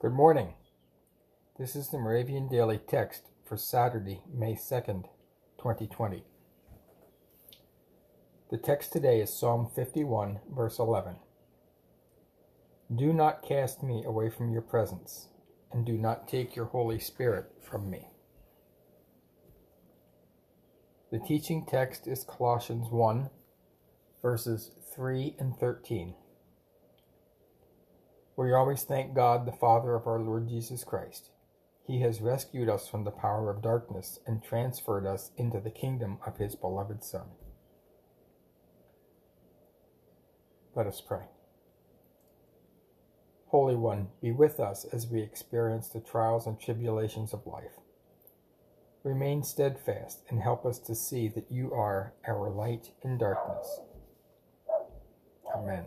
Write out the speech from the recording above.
Good morning. This is the Moravian Daily Text for Saturday, May 2nd, 2020. The text today is Psalm 51, verse 11. Do not cast me away from your presence, and do not take your Holy Spirit from me. The teaching text is Colossians 1, verses 3 and 13. We always thank God, the Father of our Lord Jesus Christ. He has rescued us from the power of darkness and transferred us into the kingdom of His beloved Son. Let us pray. Holy One, be with us as we experience the trials and tribulations of life. Remain steadfast and help us to see that you are our light in darkness. Amen.